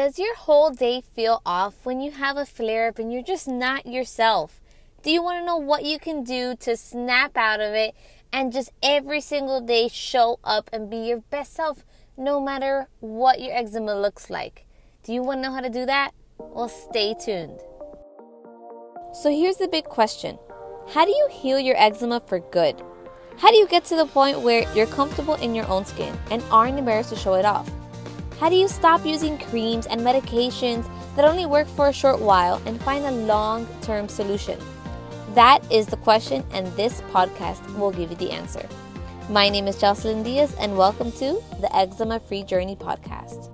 Does your whole day feel off when you have a flare up and you're just not yourself? Do you want to know what you can do to snap out of it and just every single day show up and be your best self no matter what your eczema looks like? Do you want to know how to do that? Well, stay tuned. So, here's the big question How do you heal your eczema for good? How do you get to the point where you're comfortable in your own skin and aren't embarrassed to show it off? How do you stop using creams and medications that only work for a short while and find a long term solution? That is the question, and this podcast will give you the answer. My name is Jocelyn Diaz, and welcome to the Eczema Free Journey podcast.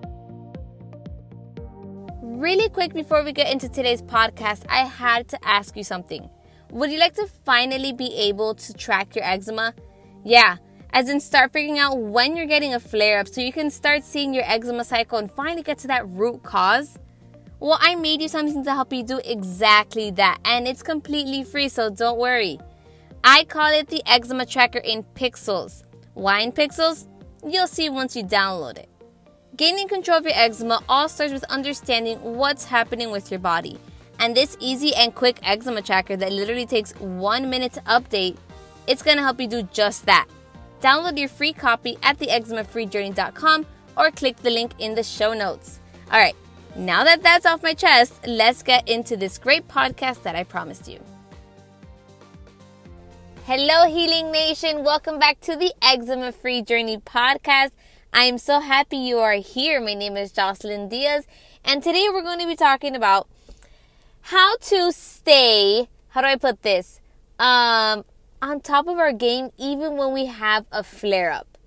Really quick before we get into today's podcast, I had to ask you something. Would you like to finally be able to track your eczema? Yeah, as in start figuring out when you're getting a flare up so you can start seeing your eczema cycle and finally get to that root cause. Well, I made you something to help you do exactly that, and it's completely free, so don't worry. I call it the eczema tracker in pixels. Why in pixels? You'll see once you download it. Gaining control of your eczema all starts with understanding what's happening with your body. And this easy and quick eczema tracker that literally takes one minute to update, it's gonna help you do just that. Download your free copy at theeczemafreejourney.com or click the link in the show notes. All right, now that that's off my chest, let's get into this great podcast that I promised you. Hello, Healing Nation. Welcome back to the Eczema Free Journey podcast. I am so happy you are here. My name is Jocelyn Diaz, and today we're going to be talking about how to stay, how do I put this? Um, on top of our game even when we have a flare up.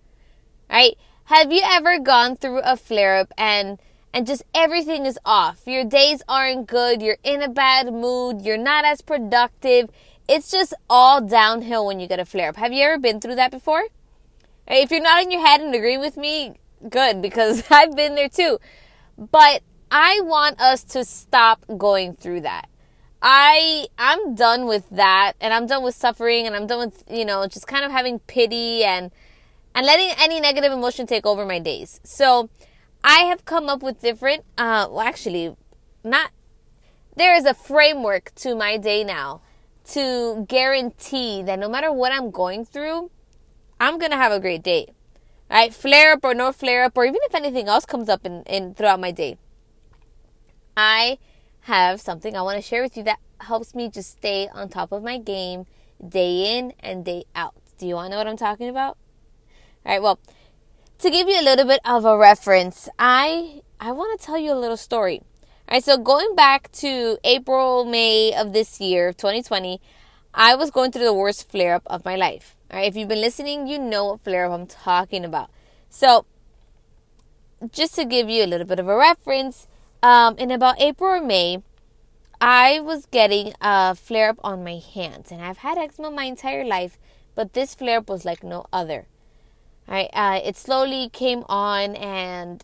Right? Have you ever gone through a flare up and and just everything is off? Your days aren't good, you're in a bad mood, you're not as productive. It's just all downhill when you get a flare up. Have you ever been through that before? If you're nodding your head and agreeing with me, good because I've been there too. But I want us to stop going through that. I I'm done with that and I'm done with suffering and I'm done with, you know, just kind of having pity and and letting any negative emotion take over my days. So, I have come up with different uh well actually not there is a framework to my day now to guarantee that no matter what I'm going through, I'm going to have a great day. Right? Flare up or no flare up or even if anything else comes up in, in throughout my day. I have something I want to share with you that helps me just stay on top of my game day in and day out. Do you want to know what I'm talking about? All right, well, to give you a little bit of a reference, I I want to tell you a little story. All right, so going back to April, May of this year, 2020, I was going through the worst flare up of my life. All right, if you've been listening, you know what flare up I'm talking about. So, just to give you a little bit of a reference, um, in about April or May, I was getting a flare up on my hands, and I've had eczema my entire life, but this flare up was like no other. Right? Uh, it slowly came on, and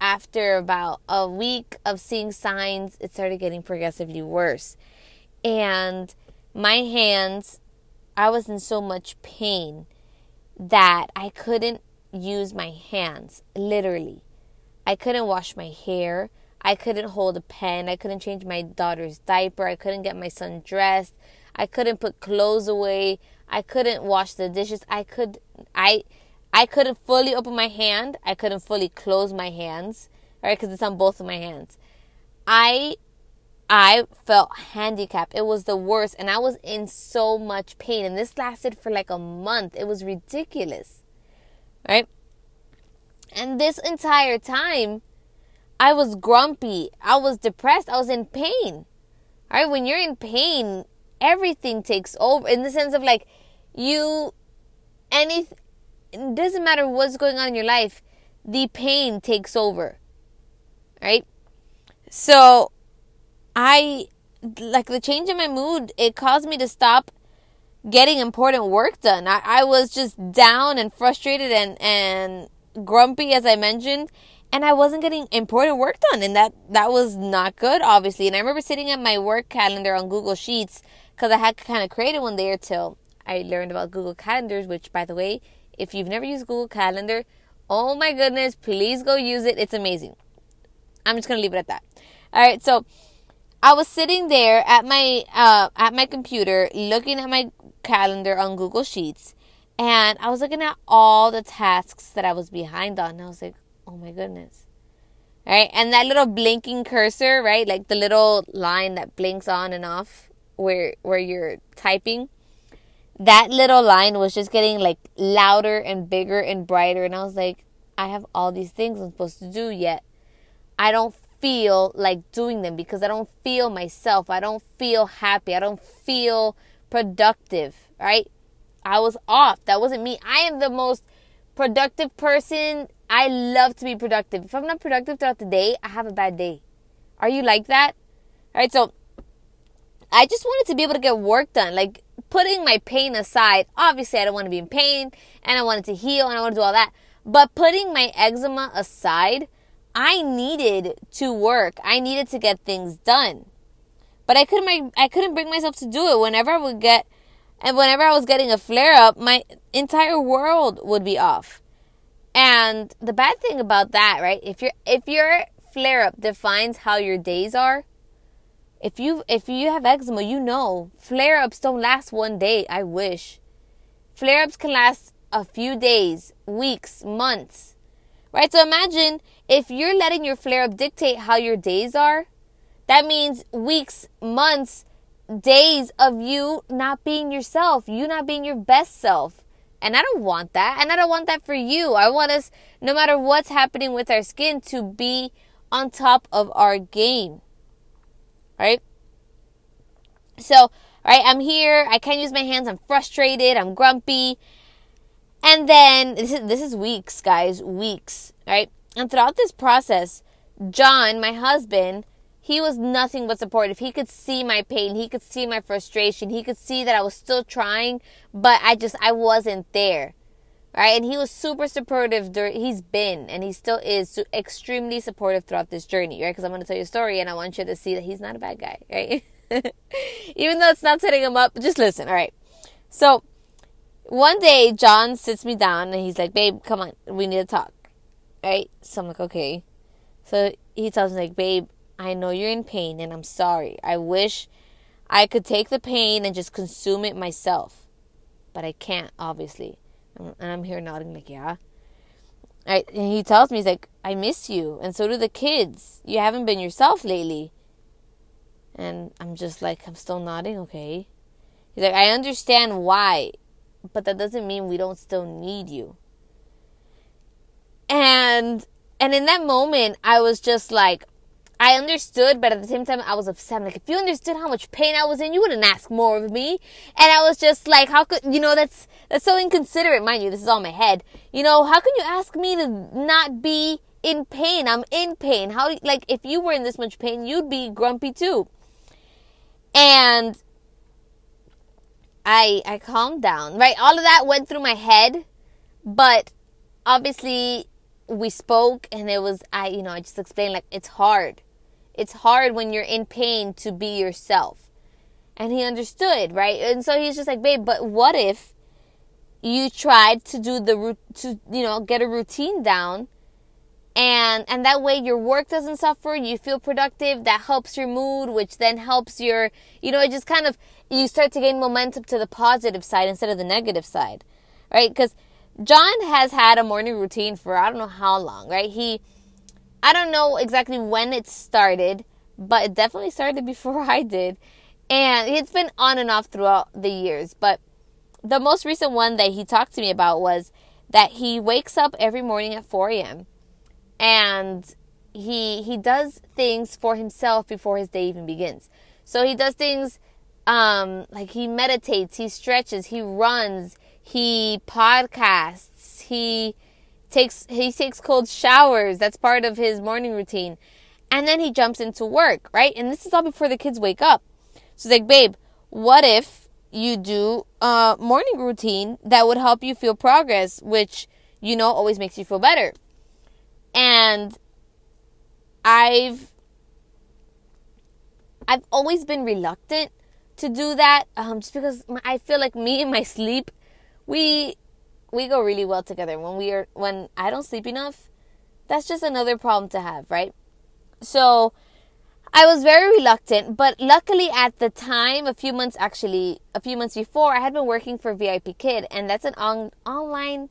after about a week of seeing signs, it started getting progressively worse. And my hands, I was in so much pain that I couldn't use my hands, literally. I couldn't wash my hair. I couldn't hold a pen. I couldn't change my daughter's diaper. I couldn't get my son dressed. I couldn't put clothes away. I couldn't wash the dishes. I could I I couldn't fully open my hand. I couldn't fully close my hands, right? Cuz it's on both of my hands. I I felt handicapped. It was the worst and I was in so much pain and this lasted for like a month. It was ridiculous. Right? And this entire time I was grumpy. I was depressed. I was in pain. All right, when you're in pain, everything takes over in the sense of like you any it doesn't matter what's going on in your life, the pain takes over. Right? So I like the change in my mood, it caused me to stop getting important work done. I, I was just down and frustrated and, and grumpy as I mentioned and I wasn't getting important work done, and that that was not good, obviously. And I remember sitting at my work calendar on Google Sheets because I had kind of created one there till I learned about Google Calendars. Which, by the way, if you've never used Google Calendar, oh my goodness, please go use it. It's amazing. I'm just gonna leave it at that. All right, so I was sitting there at my uh, at my computer looking at my calendar on Google Sheets, and I was looking at all the tasks that I was behind on. And I was like, oh my goodness. Right? And that little blinking cursor, right? Like the little line that blinks on and off where where you're typing. That little line was just getting like louder and bigger and brighter and I was like, I have all these things I'm supposed to do yet. I don't feel like doing them because I don't feel myself. I don't feel happy. I don't feel productive, right? I was off. That wasn't me. I am the most productive person. I love to be productive. If I'm not productive throughout the day, I have a bad day. Are you like that? All right, so I just wanted to be able to get work done. Like putting my pain aside. Obviously, I don't want to be in pain and I wanted to heal and I want to do all that. But putting my eczema aside, I needed to work. I needed to get things done. But I couldn't I couldn't bring myself to do it whenever I would get and whenever I was getting a flare up, my entire world would be off. And the bad thing about that, right? If your if your flare up defines how your days are, if you if you have eczema, you know flare ups don't last one day. I wish flare ups can last a few days, weeks, months, right? So imagine if you're letting your flare up dictate how your days are, that means weeks, months, days of you not being yourself, you not being your best self. And I don't want that. And I don't want that for you. I want us, no matter what's happening with our skin, to be on top of our game. Right? So, right, I'm here. I can't use my hands. I'm frustrated. I'm grumpy. And then this is this is weeks, guys, weeks, right? And throughout this process, John, my husband, he was nothing but supportive. He could see my pain, he could see my frustration, he could see that I was still trying, but I just I wasn't there. Right? And he was super supportive he's been and he still is extremely supportive throughout this journey, right? Because I'm going to tell you a story and I want you to see that he's not a bad guy, right? Even though it's not setting him up, just listen, all right? So, one day John sits me down and he's like, "Babe, come on, we need to talk." right? So I'm like, okay. So he tells me, like, babe, I know you're in pain and I'm sorry. I wish I could take the pain and just consume it myself. But I can't, obviously. Um, and I'm here nodding, like, yeah. Right? And he tells me, he's like, I miss you. And so do the kids. You haven't been yourself lately. And I'm just like, I'm still nodding, okay. He's like, I understand why, but that doesn't mean we don't still need you and and in that moment i was just like i understood but at the same time i was upset. I'm like if you understood how much pain i was in you wouldn't ask more of me. And i was just like how could you know that's that's so inconsiderate mind you this is all my head. You know how can you ask me to not be in pain? I'm in pain. How like if you were in this much pain you'd be grumpy too. And i i calmed down right? All of that went through my head but obviously we spoke and it was I you know I just explained like it's hard. It's hard when you're in pain to be yourself. And he understood, right? And so he's just like, "Babe, but what if you tried to do the to you know, get a routine down and and that way your work doesn't suffer, you feel productive, that helps your mood, which then helps your you know, it just kind of you start to gain momentum to the positive side instead of the negative side. Right? Cuz John has had a morning routine for I don't know how long, right? He, I don't know exactly when it started, but it definitely started before I did. And it's been on and off throughout the years. But the most recent one that he talked to me about was that he wakes up every morning at 4 a.m. and he he does things for himself before his day even begins. So he does things um, like he meditates, he stretches, he runs, he podcasts, he takes he takes cold showers. That's part of his morning routine. And then he jumps into work, right? And this is all before the kids wake up. So like, babe, what if you do a morning routine that would help you feel progress, which you know always makes you feel better. And I've I've always been reluctant to do that um, just because I feel like me and my sleep we we go really well together when we are when I don't sleep enough. That's just another problem to have, right? So I was very reluctant, but luckily at the time, a few months actually, a few months before, I had been working for VIP Kid, and that's an on- online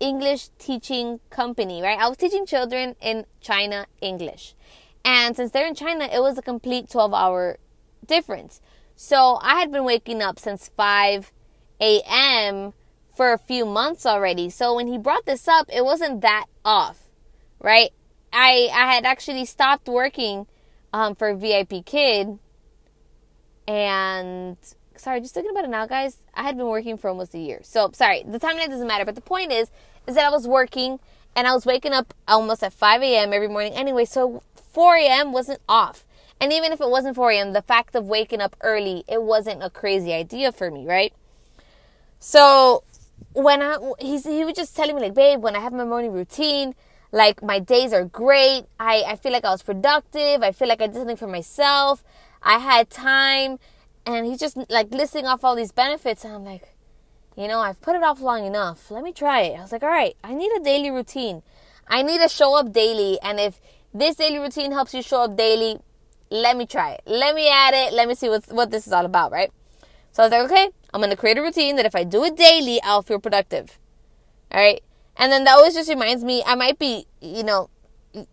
English teaching company, right? I was teaching children in China English. And since they're in China, it was a complete 12 hour difference. So I had been waking up since 5 a.m. for a few months already. So when he brought this up, it wasn't that off, right? I, I had actually stopped working um, for VIP Kid. And sorry, just thinking about it now, guys. I had been working for almost a year. So sorry, the timeline doesn't matter. But the point is, is that I was working and I was waking up almost at 5 a.m. every morning anyway. So 4 a.m. wasn't off. And even if it wasn't 4 a.m., the fact of waking up early, it wasn't a crazy idea for me, right? So when I he's he was just telling me like, babe, when I have my morning routine, like my days are great. I, I feel like I was productive. I feel like I did something for myself. I had time. And he's just like listing off all these benefits. And I'm like, you know, I've put it off long enough. Let me try it. I was like, all right, I need a daily routine. I need to show up daily. And if this daily routine helps you show up daily, let me try it. Let me add it. Let me see what, what this is all about, right? So I was like, okay, I'm going to create a routine that if I do it daily, I'll feel productive. All right. And then that always just reminds me, I might be, you know,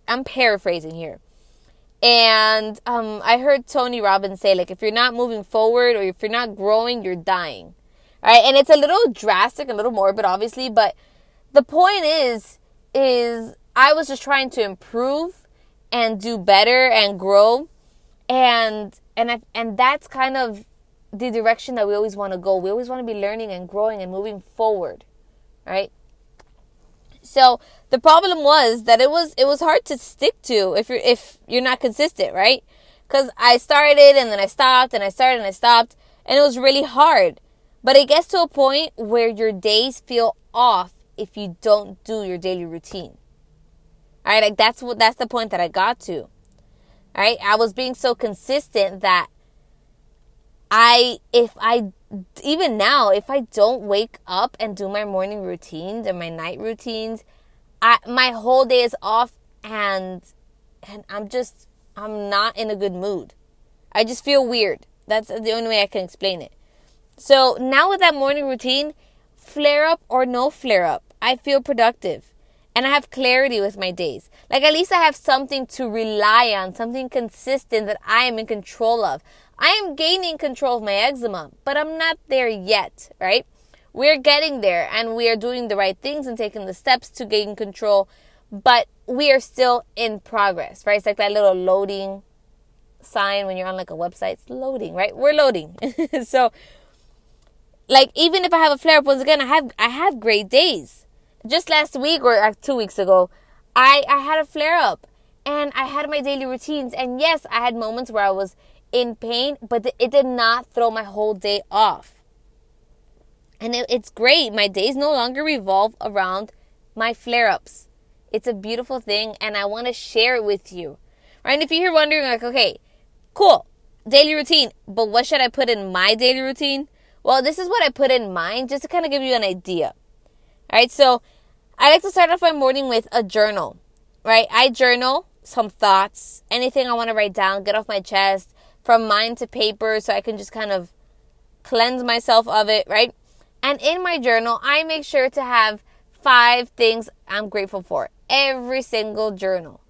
I'm paraphrasing here. And um, I heard Tony Robbins say, like, if you're not moving forward or if you're not growing, you're dying. All right. And it's a little drastic, a little morbid, obviously. But the point is, is I was just trying to improve and do better and grow. And, and, I, and that's kind of the direction that we always want to go. We always want to be learning and growing and moving forward. Right. So the problem was that it was it was hard to stick to if you're if you're not consistent, right? Because I started and then I stopped and I started and I stopped and it was really hard. But it gets to a point where your days feel off if you don't do your daily routine. All right, like that's what that's the point that I got to. All right, I was being so consistent that I if I even now, if I don't wake up and do my morning routines and my night routines, I my whole day is off and and I'm just I'm not in a good mood. I just feel weird. That's the only way I can explain it. So now with that morning routine, flare up or no flare up, I feel productive and I have clarity with my days. Like at least I have something to rely on, something consistent that I am in control of. I am gaining control of my eczema, but I'm not there yet, right? We're getting there and we are doing the right things and taking the steps to gain control, but we are still in progress, right? It's like that little loading sign when you're on like a website. It's loading, right? We're loading. so like even if I have a flare up once again, I have I have great days. Just last week or uh, two weeks ago, I I had a flare up and I had my daily routines and yes, I had moments where I was in pain, but it did not throw my whole day off. And it, it's great. My days no longer revolve around my flare ups. It's a beautiful thing, and I want to share it with you. Right? And if you're wondering, like, okay, cool, daily routine, but what should I put in my daily routine? Well, this is what I put in mine just to kind of give you an idea. All right, so I like to start off my morning with a journal, right? I journal some thoughts, anything I want to write down, get off my chest, from mind to paper so I can just kind of cleanse myself of it, right? And in my journal, I make sure to have five things I'm grateful for every single journal.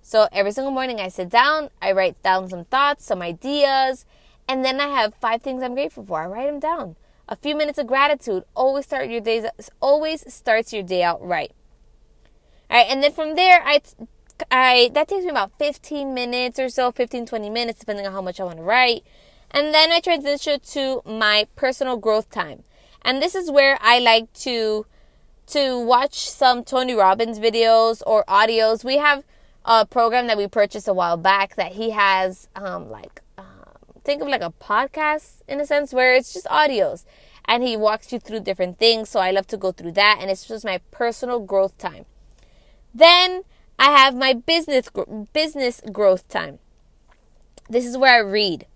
So every single morning I sit down, I write down some thoughts, some ideas, and then I have five things I'm grateful for. I write them down. A few minutes of gratitude always start your days always starts your day out right. All right, and then from there I I that takes me about 15 minutes or so, 15 20 minutes depending on how much I want to write. And then I transition to my personal growth time. And this is where I like to to watch some Tony Robbins videos or audios. We have a program that we purchased a while back that he has um, like think of like a podcast in a sense where it's just audios and he walks you through different things. So I love to go through that and it's just my personal growth time. Then I have my business business growth time. This is where I read.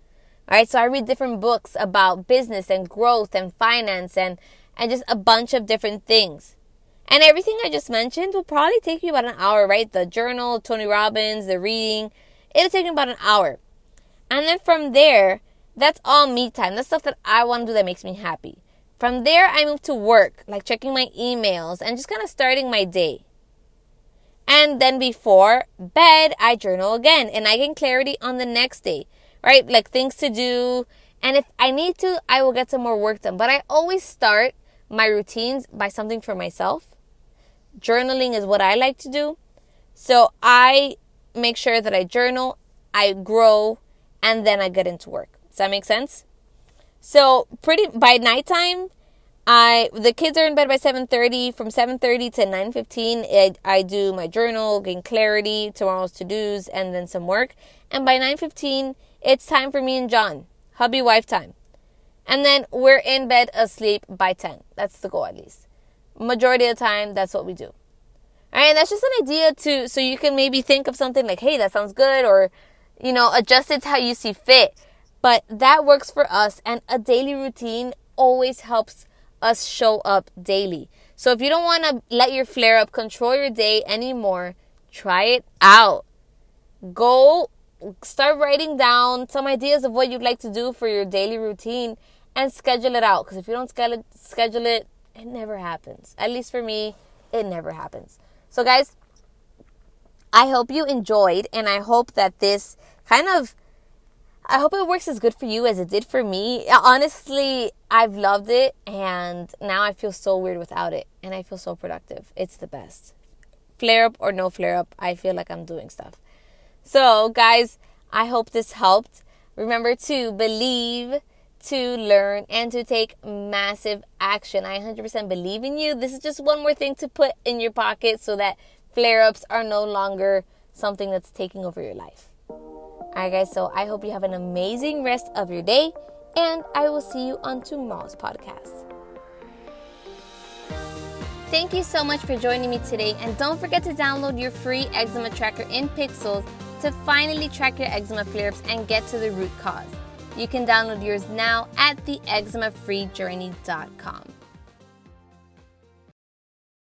All right, so I read different books about business and growth and finance and and just a bunch of different things. And everything I just mentioned will probably take you about an hour, right? The journal, Tony Robbins, the reading, it'll take you about an hour. And then from there, that's all me time. That's stuff that I want to do that makes me happy. From there, I move to work, like checking my emails and just kind of starting my day. And then before bed, I journal again and I gain clarity on the next day, right? Like things to do. And if I need to, I will get some more work done. But I always start my routines by something for myself. Journaling is what I like to do. So I make sure that I journal, I grow, and then I get into work. Does that make sense? So pretty by nighttime, I the kids are in bed by 7:30. From 7:30 to 9:15, I, I do my journal, gain clarity, tomorrow's to-dos, and then some work. And by 9:15, it's time for me and John, hubby wife time. And then we're in bed asleep by 10. That's the goal at least. Majority of the time, that's what we do. All right, that's just an idea to so you can maybe think of something like, "Hey, that sounds good," or you know, adjust it to how you see fit. But that works for us, and a daily routine always helps us show up daily. So if you don't want to let your flare up control your day anymore, try it out. Go start writing down some ideas of what you'd like to do for your daily routine and schedule it out. Because if you don't schedule schedule it, it never happens. At least for me, it never happens. So, guys, I hope you enjoyed, and I hope that this kind of I hope it works as good for you as it did for me. Honestly, I've loved it and now I feel so weird without it and I feel so productive. It's the best. Flare up or no flare up, I feel like I'm doing stuff. So, guys, I hope this helped. Remember to believe, to learn, and to take massive action. I 100% believe in you. This is just one more thing to put in your pocket so that flare ups are no longer something that's taking over your life. Alright, guys, so I hope you have an amazing rest of your day, and I will see you on tomorrow's podcast. Thank you so much for joining me today, and don't forget to download your free eczema tracker in Pixels to finally track your eczema flare ups and get to the root cause. You can download yours now at theeczemafreejourney.com.